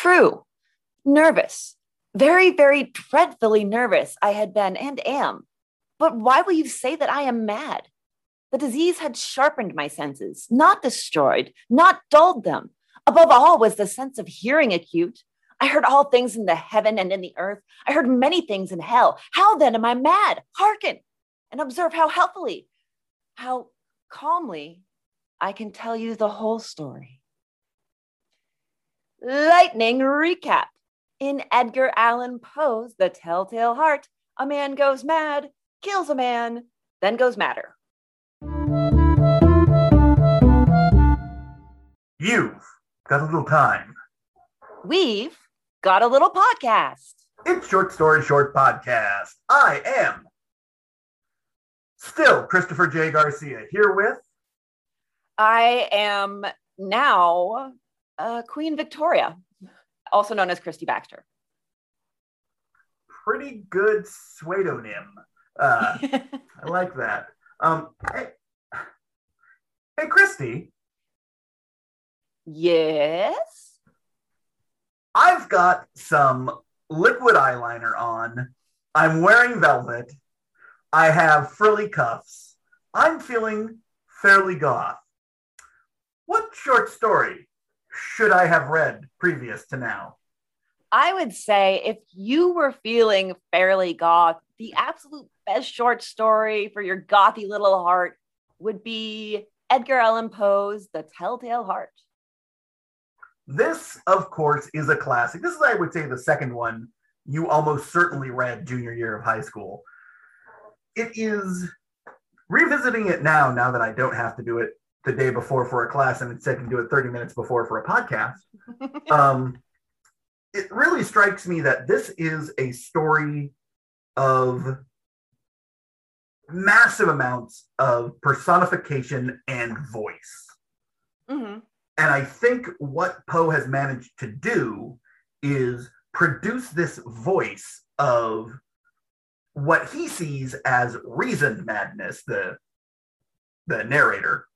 True. Nervous. Very, very dreadfully nervous I had been and am. But why will you say that I am mad? The disease had sharpened my senses, not destroyed, not dulled them. Above all was the sense of hearing acute. I heard all things in the heaven and in the earth. I heard many things in hell. How then am I mad? Hearken and observe how healthily, how calmly I can tell you the whole story. Lightning recap. In Edgar Allan Poe's The Telltale Heart, a man goes mad, kills a man, then goes madder. You've got a little time. We've got a little podcast. It's Short Story Short Podcast. I am still Christopher J. Garcia here with. I am now uh, Queen Victoria, also known as Christy Baxter. Pretty good pseudonym. Uh, I like that. Um, hey, hey, Christy. Yes. I've got some liquid eyeliner on. I'm wearing velvet. I have frilly cuffs. I'm feeling fairly goth. What short story should I have read previous to now? I would say if you were feeling fairly goth, the absolute best short story for your gothy little heart would be Edgar Allan Poe's The Telltale Heart. This, of course, is a classic. This is, I would say, the second one you almost certainly read junior year of high school. It is revisiting it now, now that I don't have to do it the day before for a class and instead can do it 30 minutes before for a podcast. um, it really strikes me that this is a story of massive amounts of personification and voice. Mm-hmm. And I think what Poe has managed to do is produce this voice of what he sees as reasoned madness, the the narrator.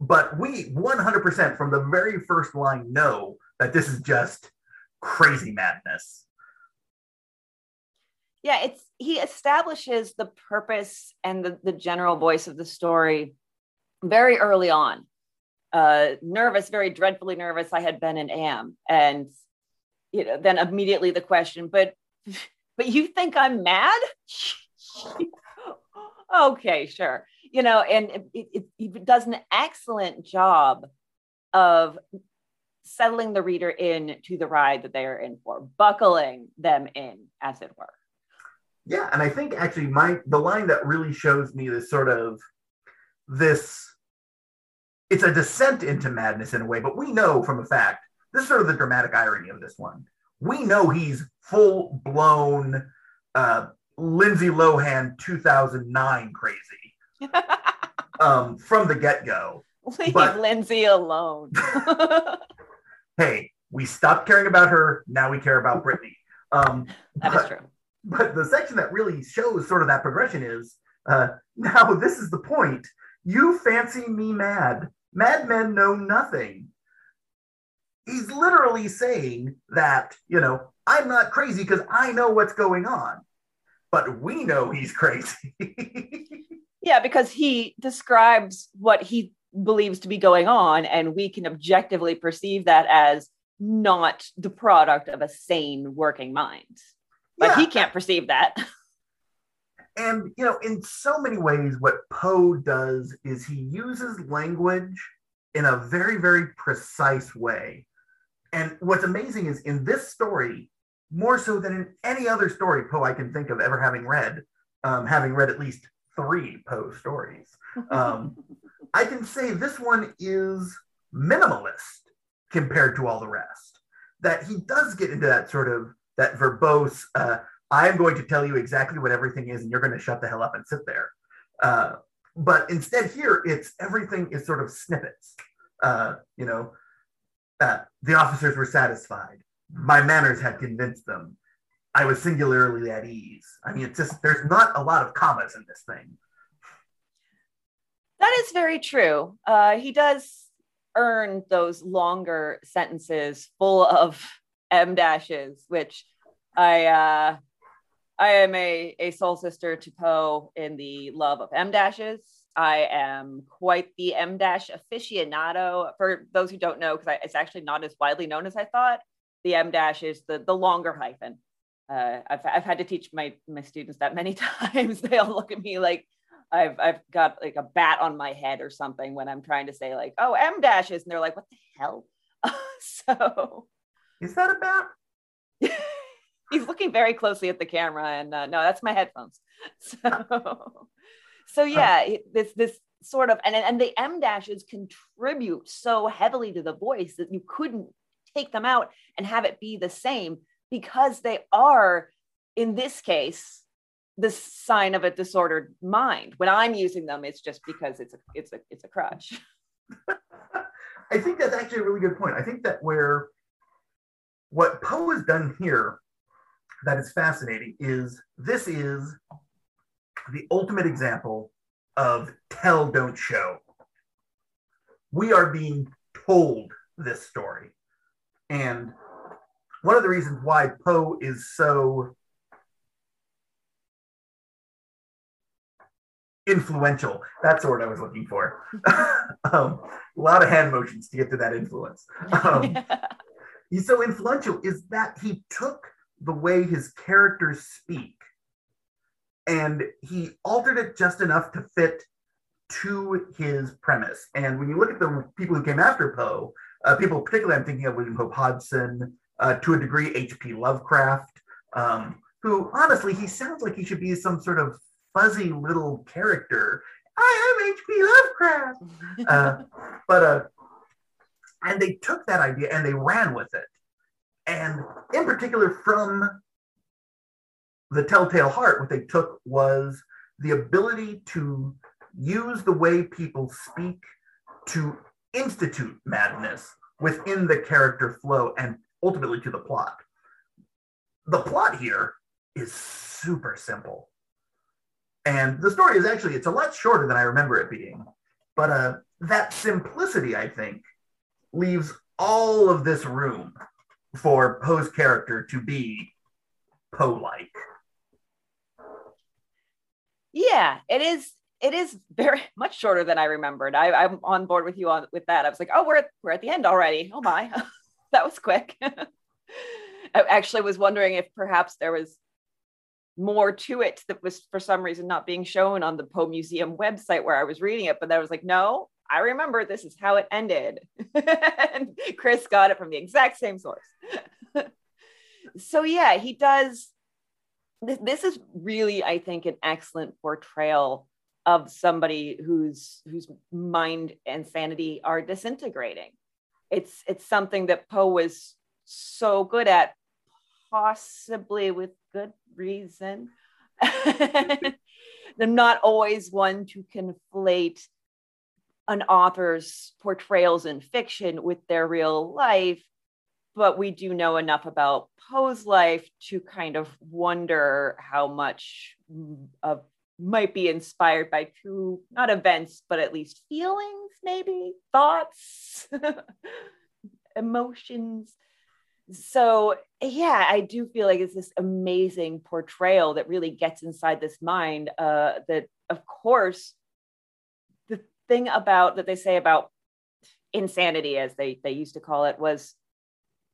But we 100% from the very first line know that this is just crazy madness. Yeah, it's he establishes the purpose and the, the general voice of the story very early on. Uh, nervous, very dreadfully nervous. I had been and am, and you know, then immediately the question, but but you think I'm mad? okay, sure. You know, and it, it, it does an excellent job of settling the reader in to the ride that they are in for, buckling them in, as it were. Yeah, and I think actually my the line that really shows me this sort of this it's a descent into madness in a way, but we know from a fact this is sort of the dramatic irony of this one. We know he's full blown uh, Lindsay Lohan 2009 crazy um, from the get go. Leave but, Lindsay alone. hey, we stopped caring about her. Now we care about Brittany. Um, that but, is true. But the section that really shows sort of that progression is uh, now this is the point. You fancy me mad. Madmen know nothing. He's literally saying that, you know, I'm not crazy because I know what's going on, but we know he's crazy. Yeah, because he describes what he believes to be going on, and we can objectively perceive that as not the product of a sane working mind. But yeah. he can't perceive that. And, you know, in so many ways, what Poe does is he uses language in a very, very precise way. And what's amazing is in this story, more so than in any other story Poe I can think of ever having read, um, having read at least three Poe stories, um, I can say this one is minimalist compared to all the rest. That he does get into that sort of that verbose, uh, I'm going to tell you exactly what everything is, and you're going to shut the hell up and sit there. Uh, but instead, here it's everything is sort of snippets. Uh, you know, uh, the officers were satisfied. My manners had convinced them. I was singularly at ease. I mean, it's just there's not a lot of commas in this thing. That is very true. Uh, he does earn those longer sentences full of em dashes, which I uh, I am a, a soul sister to Poe in the love of em dashes. I am quite the em dash aficionado. For those who don't know, because it's actually not as widely known as I thought, the em dash is the, the longer hyphen. Uh, I've, I've had to teach my, my students that many times. they all look at me like I've, I've got like a bat on my head or something when I'm trying to say like, oh, em dashes. And they're like, what the hell? so. Is that a bat? He's looking very closely at the camera and uh, no, that's my headphones. So, so yeah, this, this sort of, and, and the em dashes contribute so heavily to the voice that you couldn't take them out and have it be the same because they are, in this case, the sign of a disordered mind. When I'm using them, it's just because it's a it's a it's a crutch. I think that's actually a really good point. I think that where what Poe has done here that is fascinating is this is the ultimate example of tell don't show. We are being told this story. And one of the reasons why Poe is so influential, that's the word I was looking for. um, a lot of hand motions to get to that influence. Um, he's so influential is that he took the way his characters speak and he altered it just enough to fit to his premise. And when you look at the people who came after Poe, uh, people, particularly I'm thinking of William Hope Hodgson, uh, to a degree, H.P. Lovecraft, um, who honestly, he sounds like he should be some sort of fuzzy little character. I am H.P. Lovecraft. Uh, but, uh, and they took that idea and they ran with it. And in particular, from the Telltale Heart, what they took was the ability to use the way people speak to institute madness within the character flow and ultimately to the plot. The plot here is super simple. And the story is actually, it's a lot shorter than I remember it being. But uh, that simplicity, I think, leaves all of this room for Poe's character to be Poe-like. Yeah, it is it is very much shorter than I remembered. I, am on board with you on with that. I was like, oh, we're at, we're at the end already. Oh my, that was quick. I actually was wondering if perhaps there was more to it that was for some reason not being shown on the Poe Museum website where I was reading it. But I was like, no, I remember this is how it ended. and Chris got it from the exact same source. so yeah, he does. This is really, I think, an excellent portrayal of somebody whose whose mind and sanity are disintegrating. It's it's something that Poe was so good at, possibly with good reason. I'm not always one to conflate an author's portrayals in fiction with their real life, but we do know enough about Poe's life to kind of wonder how much of might be inspired by true, not events, but at least feelings, maybe thoughts, emotions. So, yeah, I do feel like it's this amazing portrayal that really gets inside this mind. Uh, that, of course, the thing about that they say about insanity, as they, they used to call it, was,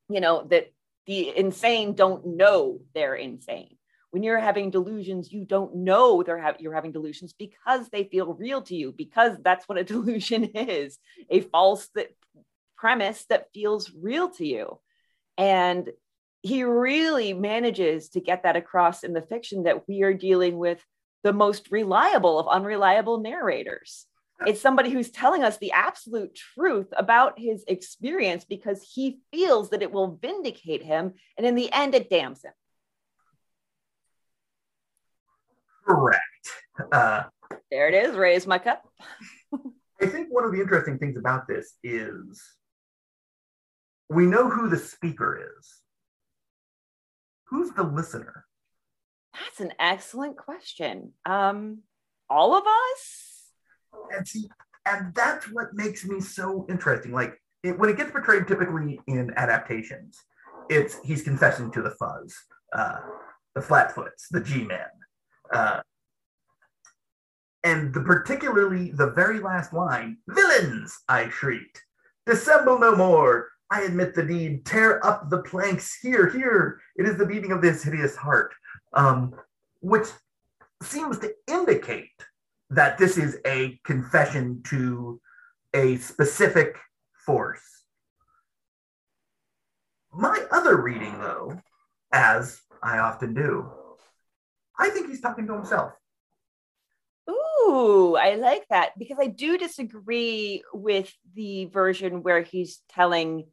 you know, that the insane don't know they're insane when you're having delusions you don't know they're ha- you're having delusions because they feel real to you because that's what a delusion is a false th- premise that feels real to you. And he really manages to get that across in the fiction that we are dealing with the most reliable of unreliable narrators. It's somebody who's telling us the absolute truth about his experience because he feels that it will vindicate him and in the end it damns him Correct. Uh, there it is. Raise my cup. I think one of the interesting things about this is we know who the speaker is. Who's the listener? That's an excellent question. Um, all of us? And see, and that's what makes me so interesting. Like it, when it gets portrayed typically in adaptations, it's he's confessing to the fuzz, uh, the flatfoots, the G-men. Uh, and the, particularly the very last line, villains, I shrieked. Dissemble no more. I admit the deed. Tear up the planks. Here, here. It is the beating of this hideous heart. Um, which seems to indicate that this is a confession to a specific force. My other reading, though, as I often do, I think he's talking to himself. Ooh, I like that because I do disagree with the version where he's telling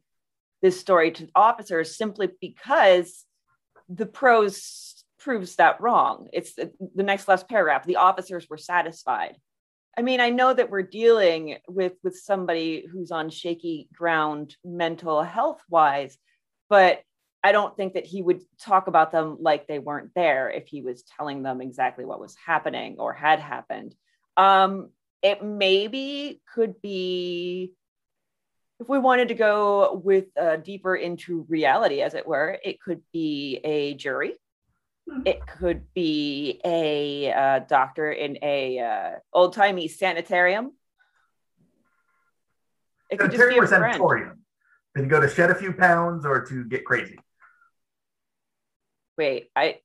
this story to officers simply because the prose proves that wrong. It's the, next last paragraph. The officers were satisfied. I mean, I know that we're dealing with with somebody who's on shaky ground mental health wise, but I don't think that he would talk about them like they weren't there if he was telling them exactly what was happening or had happened. Um, it maybe could be, if we wanted to go with uh, deeper into reality, as it were, it could be a jury. Hmm. It could be a uh, doctor in a uh, old timey sanitarium. It could just be a. Then you go to shed a few pounds or to get crazy. Wait, I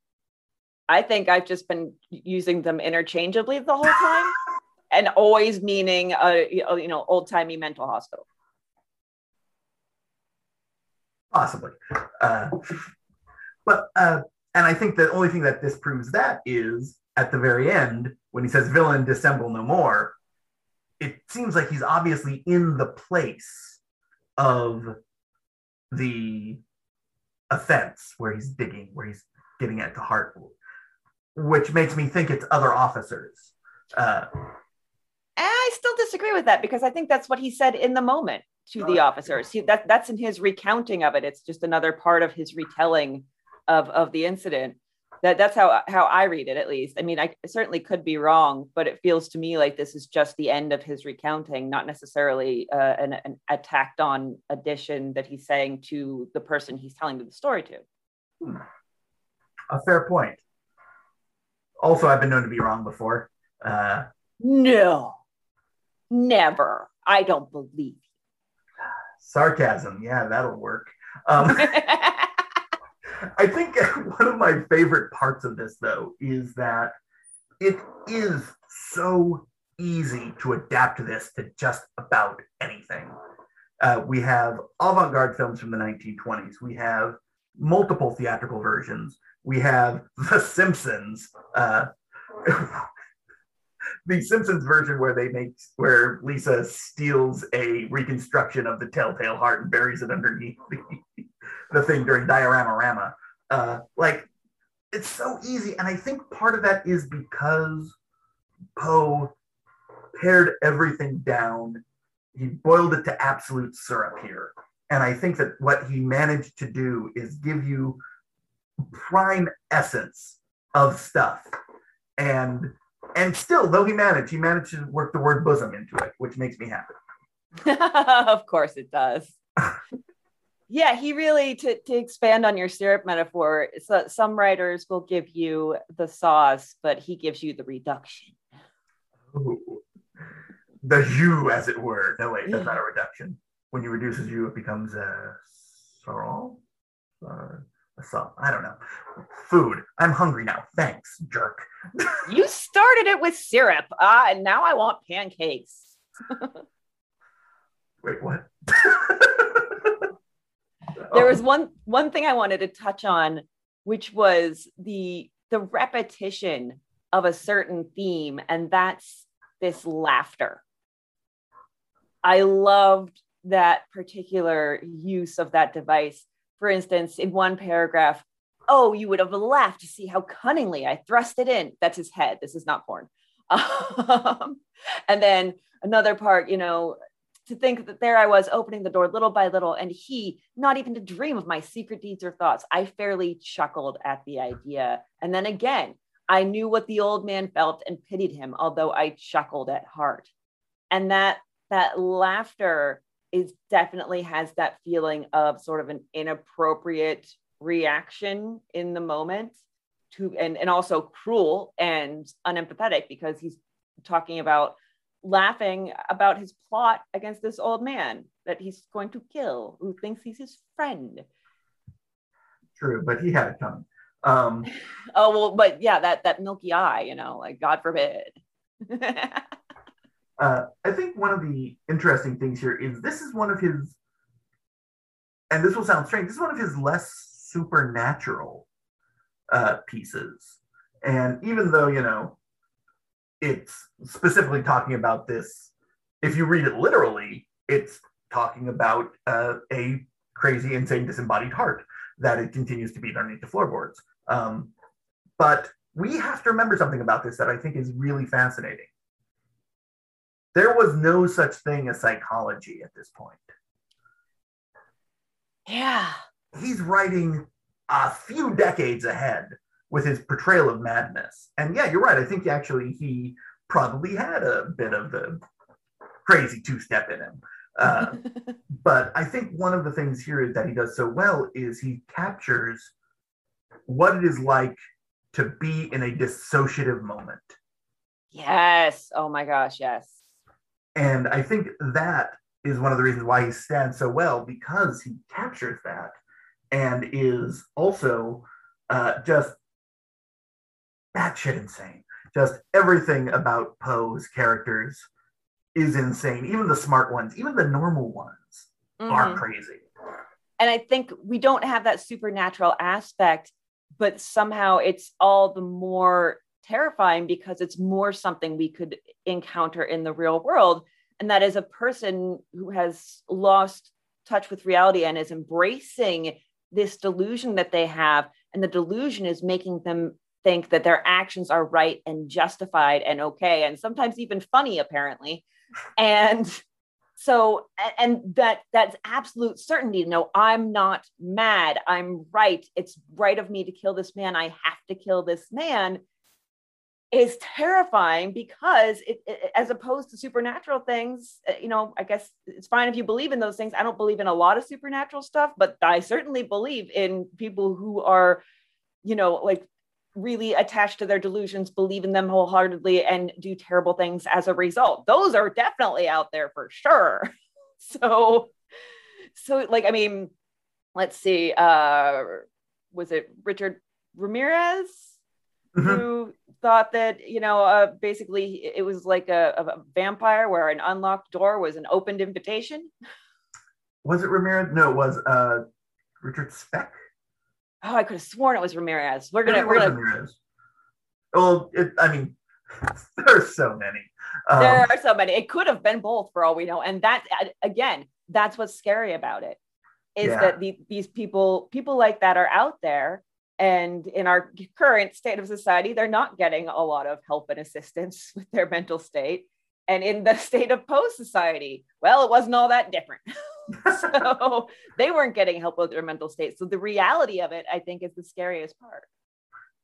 I think I've just been using them interchangeably the whole time and always meaning a you know old timey mental hospital. Possibly, uh, but uh, and I think the only thing that this proves that is at the very end when he says "villain dissemble no more." It seems like he's obviously in the place of the offense where he's digging, where he's getting at the heart, which makes me think it's other officers. Uh, I still disagree with that because I think that's what he said in the moment to the officers. He, that that's in his recounting of it. It's just another part of his retelling of of the incident. That that's how how I read it at least. I mean, I certainly could be wrong, but it feels to me like this is just the end of his recounting, not necessarily uh, an, an a tacked on addition that he's saying to the person he's telling the story to. Hmm. A fair point. Also, I've been known to be wrong before. Uh, no, never. I don't believe. Sarcasm. Yeah, that'll work. Um, I think one of my favorite parts of this, though, is that it is so easy to adapt this to just about anything. Uh, we have avant garde films from the 1920s. We have multiple theatrical versions. We have The Simpsons, uh, the Simpsons version where they make where Lisa steals a reconstruction of the Telltale Heart and buries it underneath the, the thing during Diorama Rama. Uh, like it's so easy, and I think part of that is because Poe pared everything down. He boiled it to absolute syrup here. And I think that what he managed to do is give you prime essence of stuff. And and still, though he managed, he managed to work the word bosom into it, which makes me happy. of course it does. yeah, he really to, to expand on your syrup metaphor, so some writers will give you the sauce, but he gives you the reduction. Ooh. The jus, as it were. No, wait, that's not a reduction. When you reduce a jus, it becomes a sorrel. Uh, so I don't know. Food. I'm hungry now. Thanks, jerk. you started it with syrup, uh, and now I want pancakes. Wait, what? there was one one thing I wanted to touch on, which was the the repetition of a certain theme, and that's this laughter. I loved that particular use of that device for instance, in one paragraph, oh, you would have laughed to see how cunningly I thrust it in. That's his head. This is not porn. Um, and then another part, you know, to think that there I was opening the door little by little, and he, not even to dream of my secret deeds or thoughts. I fairly chuckled at the idea. And then again, I knew what the old man felt and pitied him, although I chuckled at heart. And that that laughter is definitely has that feeling of sort of an inappropriate reaction in the moment to and, and also cruel and unempathetic because he's talking about laughing about his plot against this old man that he's going to kill who thinks he's his friend. True but he had it coming. Um oh well but yeah that that milky eye you know like god forbid. Uh i think one of the interesting things here is this is one of his and this will sound strange this is one of his less supernatural uh, pieces. And even though, you know, it's specifically talking about this, if you read it literally, it's talking about uh, a crazy, insane, disembodied heart that it continues to beat underneath the floorboards. Um, but we have to remember something about this that I think is really fascinating. There was no such thing as psychology at this point. Yeah he's writing a few decades ahead with his portrayal of madness. And yeah, you're right. I think actually he probably had a bit of the crazy two step in him. Uh, but I think one of the things here that he does so well is he captures what it is like to be in a dissociative moment. Yes. Oh my gosh. Yes. And I think that is one of the reasons why he stands so well because he captures that and is also uh, just batshit insane. Just everything about Poe's characters is insane. Even the smart ones, even the normal ones mm-hmm. are crazy. And I think we don't have that supernatural aspect, but somehow it's all the more terrifying because it's more something we could encounter in the real world. And that is a person who has lost touch with reality and is embracing this delusion that they have and the delusion is making them think that their actions are right and justified and okay and sometimes even funny apparently. And so and that that's absolute certainty. No i'm not mad. I'm right. It's right of me to kill this man. I have to kill this man is terrifying because it, it, as opposed to supernatural things uh, you know i guess it's fine if you believe in those things. I don't believe in a lot of supernatural stuff but i certainly believe in people who are you know like really attached to their delusions believe in them wholeheartedly and do terrible things as a result. Those are definitely out there for sure. So so like i mean let's see uh was it richard ramirez mm-hmm. who thought that you know uh, basically it was like a, a, vampire where an unlocked door was an opened invitation? Was it ramirez? No it was uh richard speck oh i could have sworn it was ramirez we're gonna, we're gonna ramirez. well it, i mean there are so many um, there are so many it could have been both for all we know and that again that's what's scary about it is yeah. that the, these people people like that are out there and in our current state of society, they're not getting a lot of help and assistance with their mental state. And in the state of post society, well, it wasn't all that different. so they weren't getting help with their mental state. So the reality of it, I think, is the scariest part.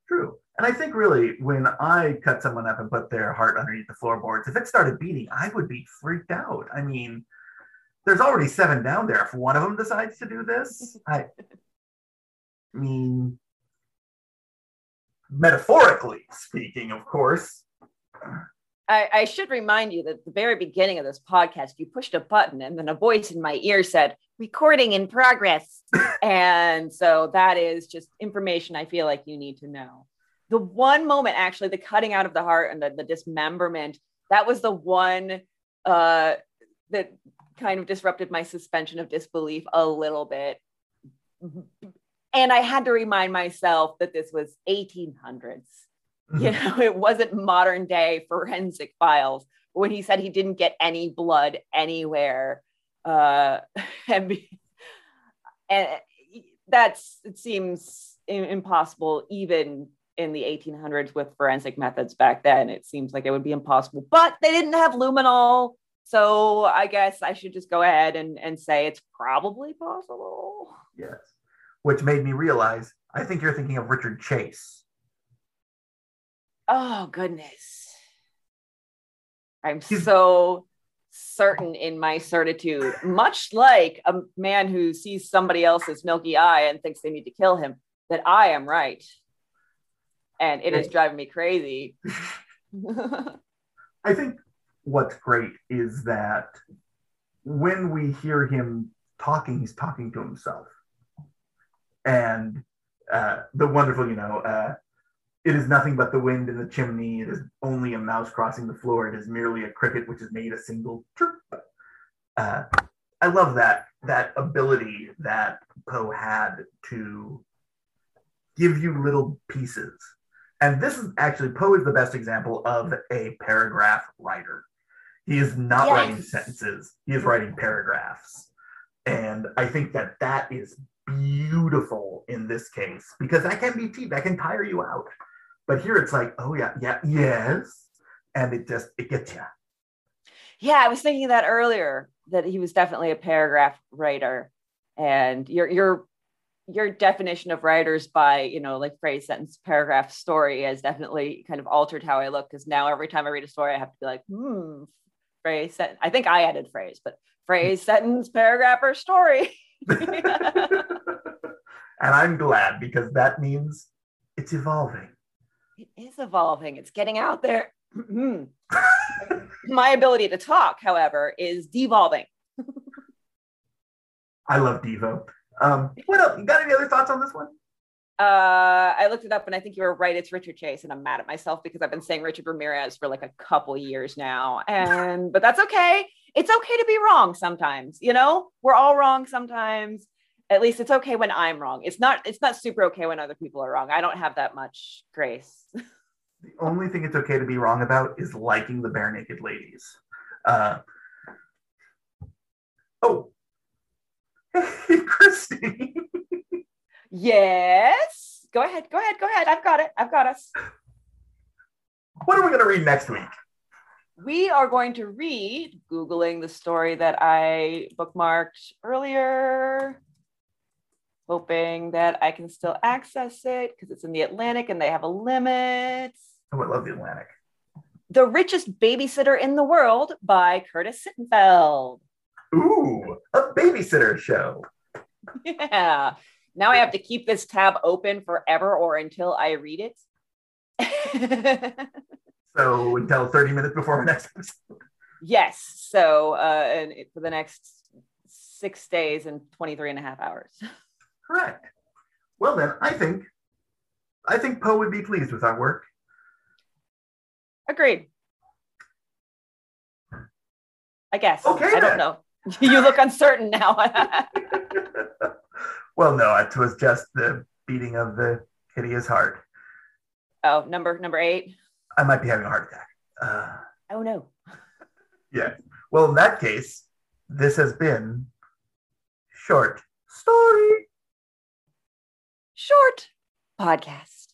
True. And I think really when I cut someone up and put their heart underneath the floorboards, if it started beating, I would be freaked out. I mean, there's already seven down there. If one of them decides to do this, I mean, metaphorically speaking, of course. I, I, should remind you that at the very beginning of this podcast, you pushed a button and then a voice in my ear said, recording in progress. and so that is just information I feel like you need to know. The one moment, actually, the cutting out of the heart and the, the dismemberment, that was the one uh, that kind of disrupted my suspension of disbelief a little bit and I had to remind myself that this was 1800s. You know, it wasn't modern day forensic files. When he said he didn't get any blood anywhere, uh, and, and that's it seems impossible even in the 1800s with forensic methods back then. It seems like it would be impossible, but they didn't have luminol. So I guess I should just go ahead and, and say it's probably possible. Yes which made me realize I think you're thinking of Richard Chase. Oh goodness. I'm so certain in my certitude, much like a man who sees somebody else's milky eye and thinks they need to kill him, that I am right. And it is driving me crazy. I think what's great is that when we hear him talking, he's talking to himself. And uh, the wonderful, you know, uh, it is nothing but the wind in the chimney. It is only a mouse crossing the floor. It is merely a cricket which has made a single chirp. Uh, I love that that ability that Poe had to give you little pieces. And this is actually Poe is the best example of a paragraph writer. He is not yes. writing sentences. He is writing paragraphs. And I think that that is beautiful in this case because that can be cheap. That can tire you out. But here it's like, oh yeah, yeah, yes, and it just it gets you. Yeah, I was thinking that earlier that he was definitely a paragraph writer, and your your your definition of writers by you know like phrase sentence paragraph story has definitely kind of altered how I look because now every time I read a story I have to be like hmm phrase sentence. I think I added phrase, but phrase sentence paragraph or story. and I'm glad because that means it's evolving it is evolving. It's getting out there. My ability to talk, however, is devolving. I love Devo. Um, what else? You got any other thoughts on this one? Uh, I looked it up and I think you were right. It's Richard Chase, and I'm mad at myself because I've been saying Richard Ramirez for like a couple years now. And but that's okay. It's okay to be wrong sometimes. You know, we're all wrong sometimes at least it's okay when I'm wrong. It's not it's not super okay when other people are wrong. I don't have that much grace. the only thing it's okay to be wrong about is liking the Barenaked Ladies. Uh, oh, hey, Christy. yes. Go ahead. Go ahead. Go ahead. I've got it. I've got us. What are we going to read next week? we are going to read googling the story that i bookmarked earlier hoping that I can still access it because it's in the Atlantic and they have a limit. Oh, I love the Atlantic. The Richest Babysitter in the World by Curtis Sittenfeld. Ooh, a babysitter show. Yeah. Now I have to keep this tab open forever or until I read it. so until 30 minutes before our next episode. Yes. So uh, and for the next six days and 23 and a half hours. Correct. Well then, I think I think Poe would be pleased with our work. Agreed. I guess. Okay. I don't know. you look uncertain now. well, no, it was just the beating of the hideous heart. Oh, number number eight. I might be having a heart attack. Uh, oh no. yeah. Well, in that case, this has been short story short podcast.